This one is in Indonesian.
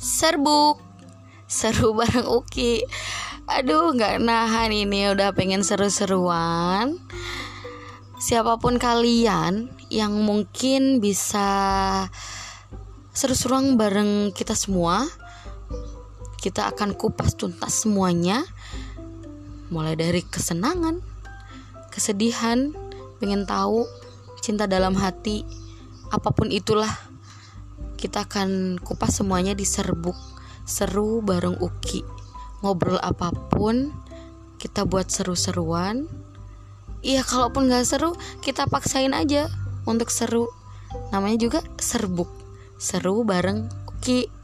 serbuk. Seru bareng Uki. Aduh nggak nahan ini udah pengen seru-seruan. Siapa pun kalian yang mungkin bisa seru-seruan bareng kita semua kita akan kupas tuntas semuanya. Mulai dari kesenangan kesedihan pengen tahu cinta dalam hati apa pun itulah kita akan kupas semuanya di serbuk. Seru bareng Uki. Ngobrol apa pun kita buat seru-seruan. Iya kalaupun nggak seru kita paksain aja untuk seru. Namanya juga serbuk. Seru bareng Uki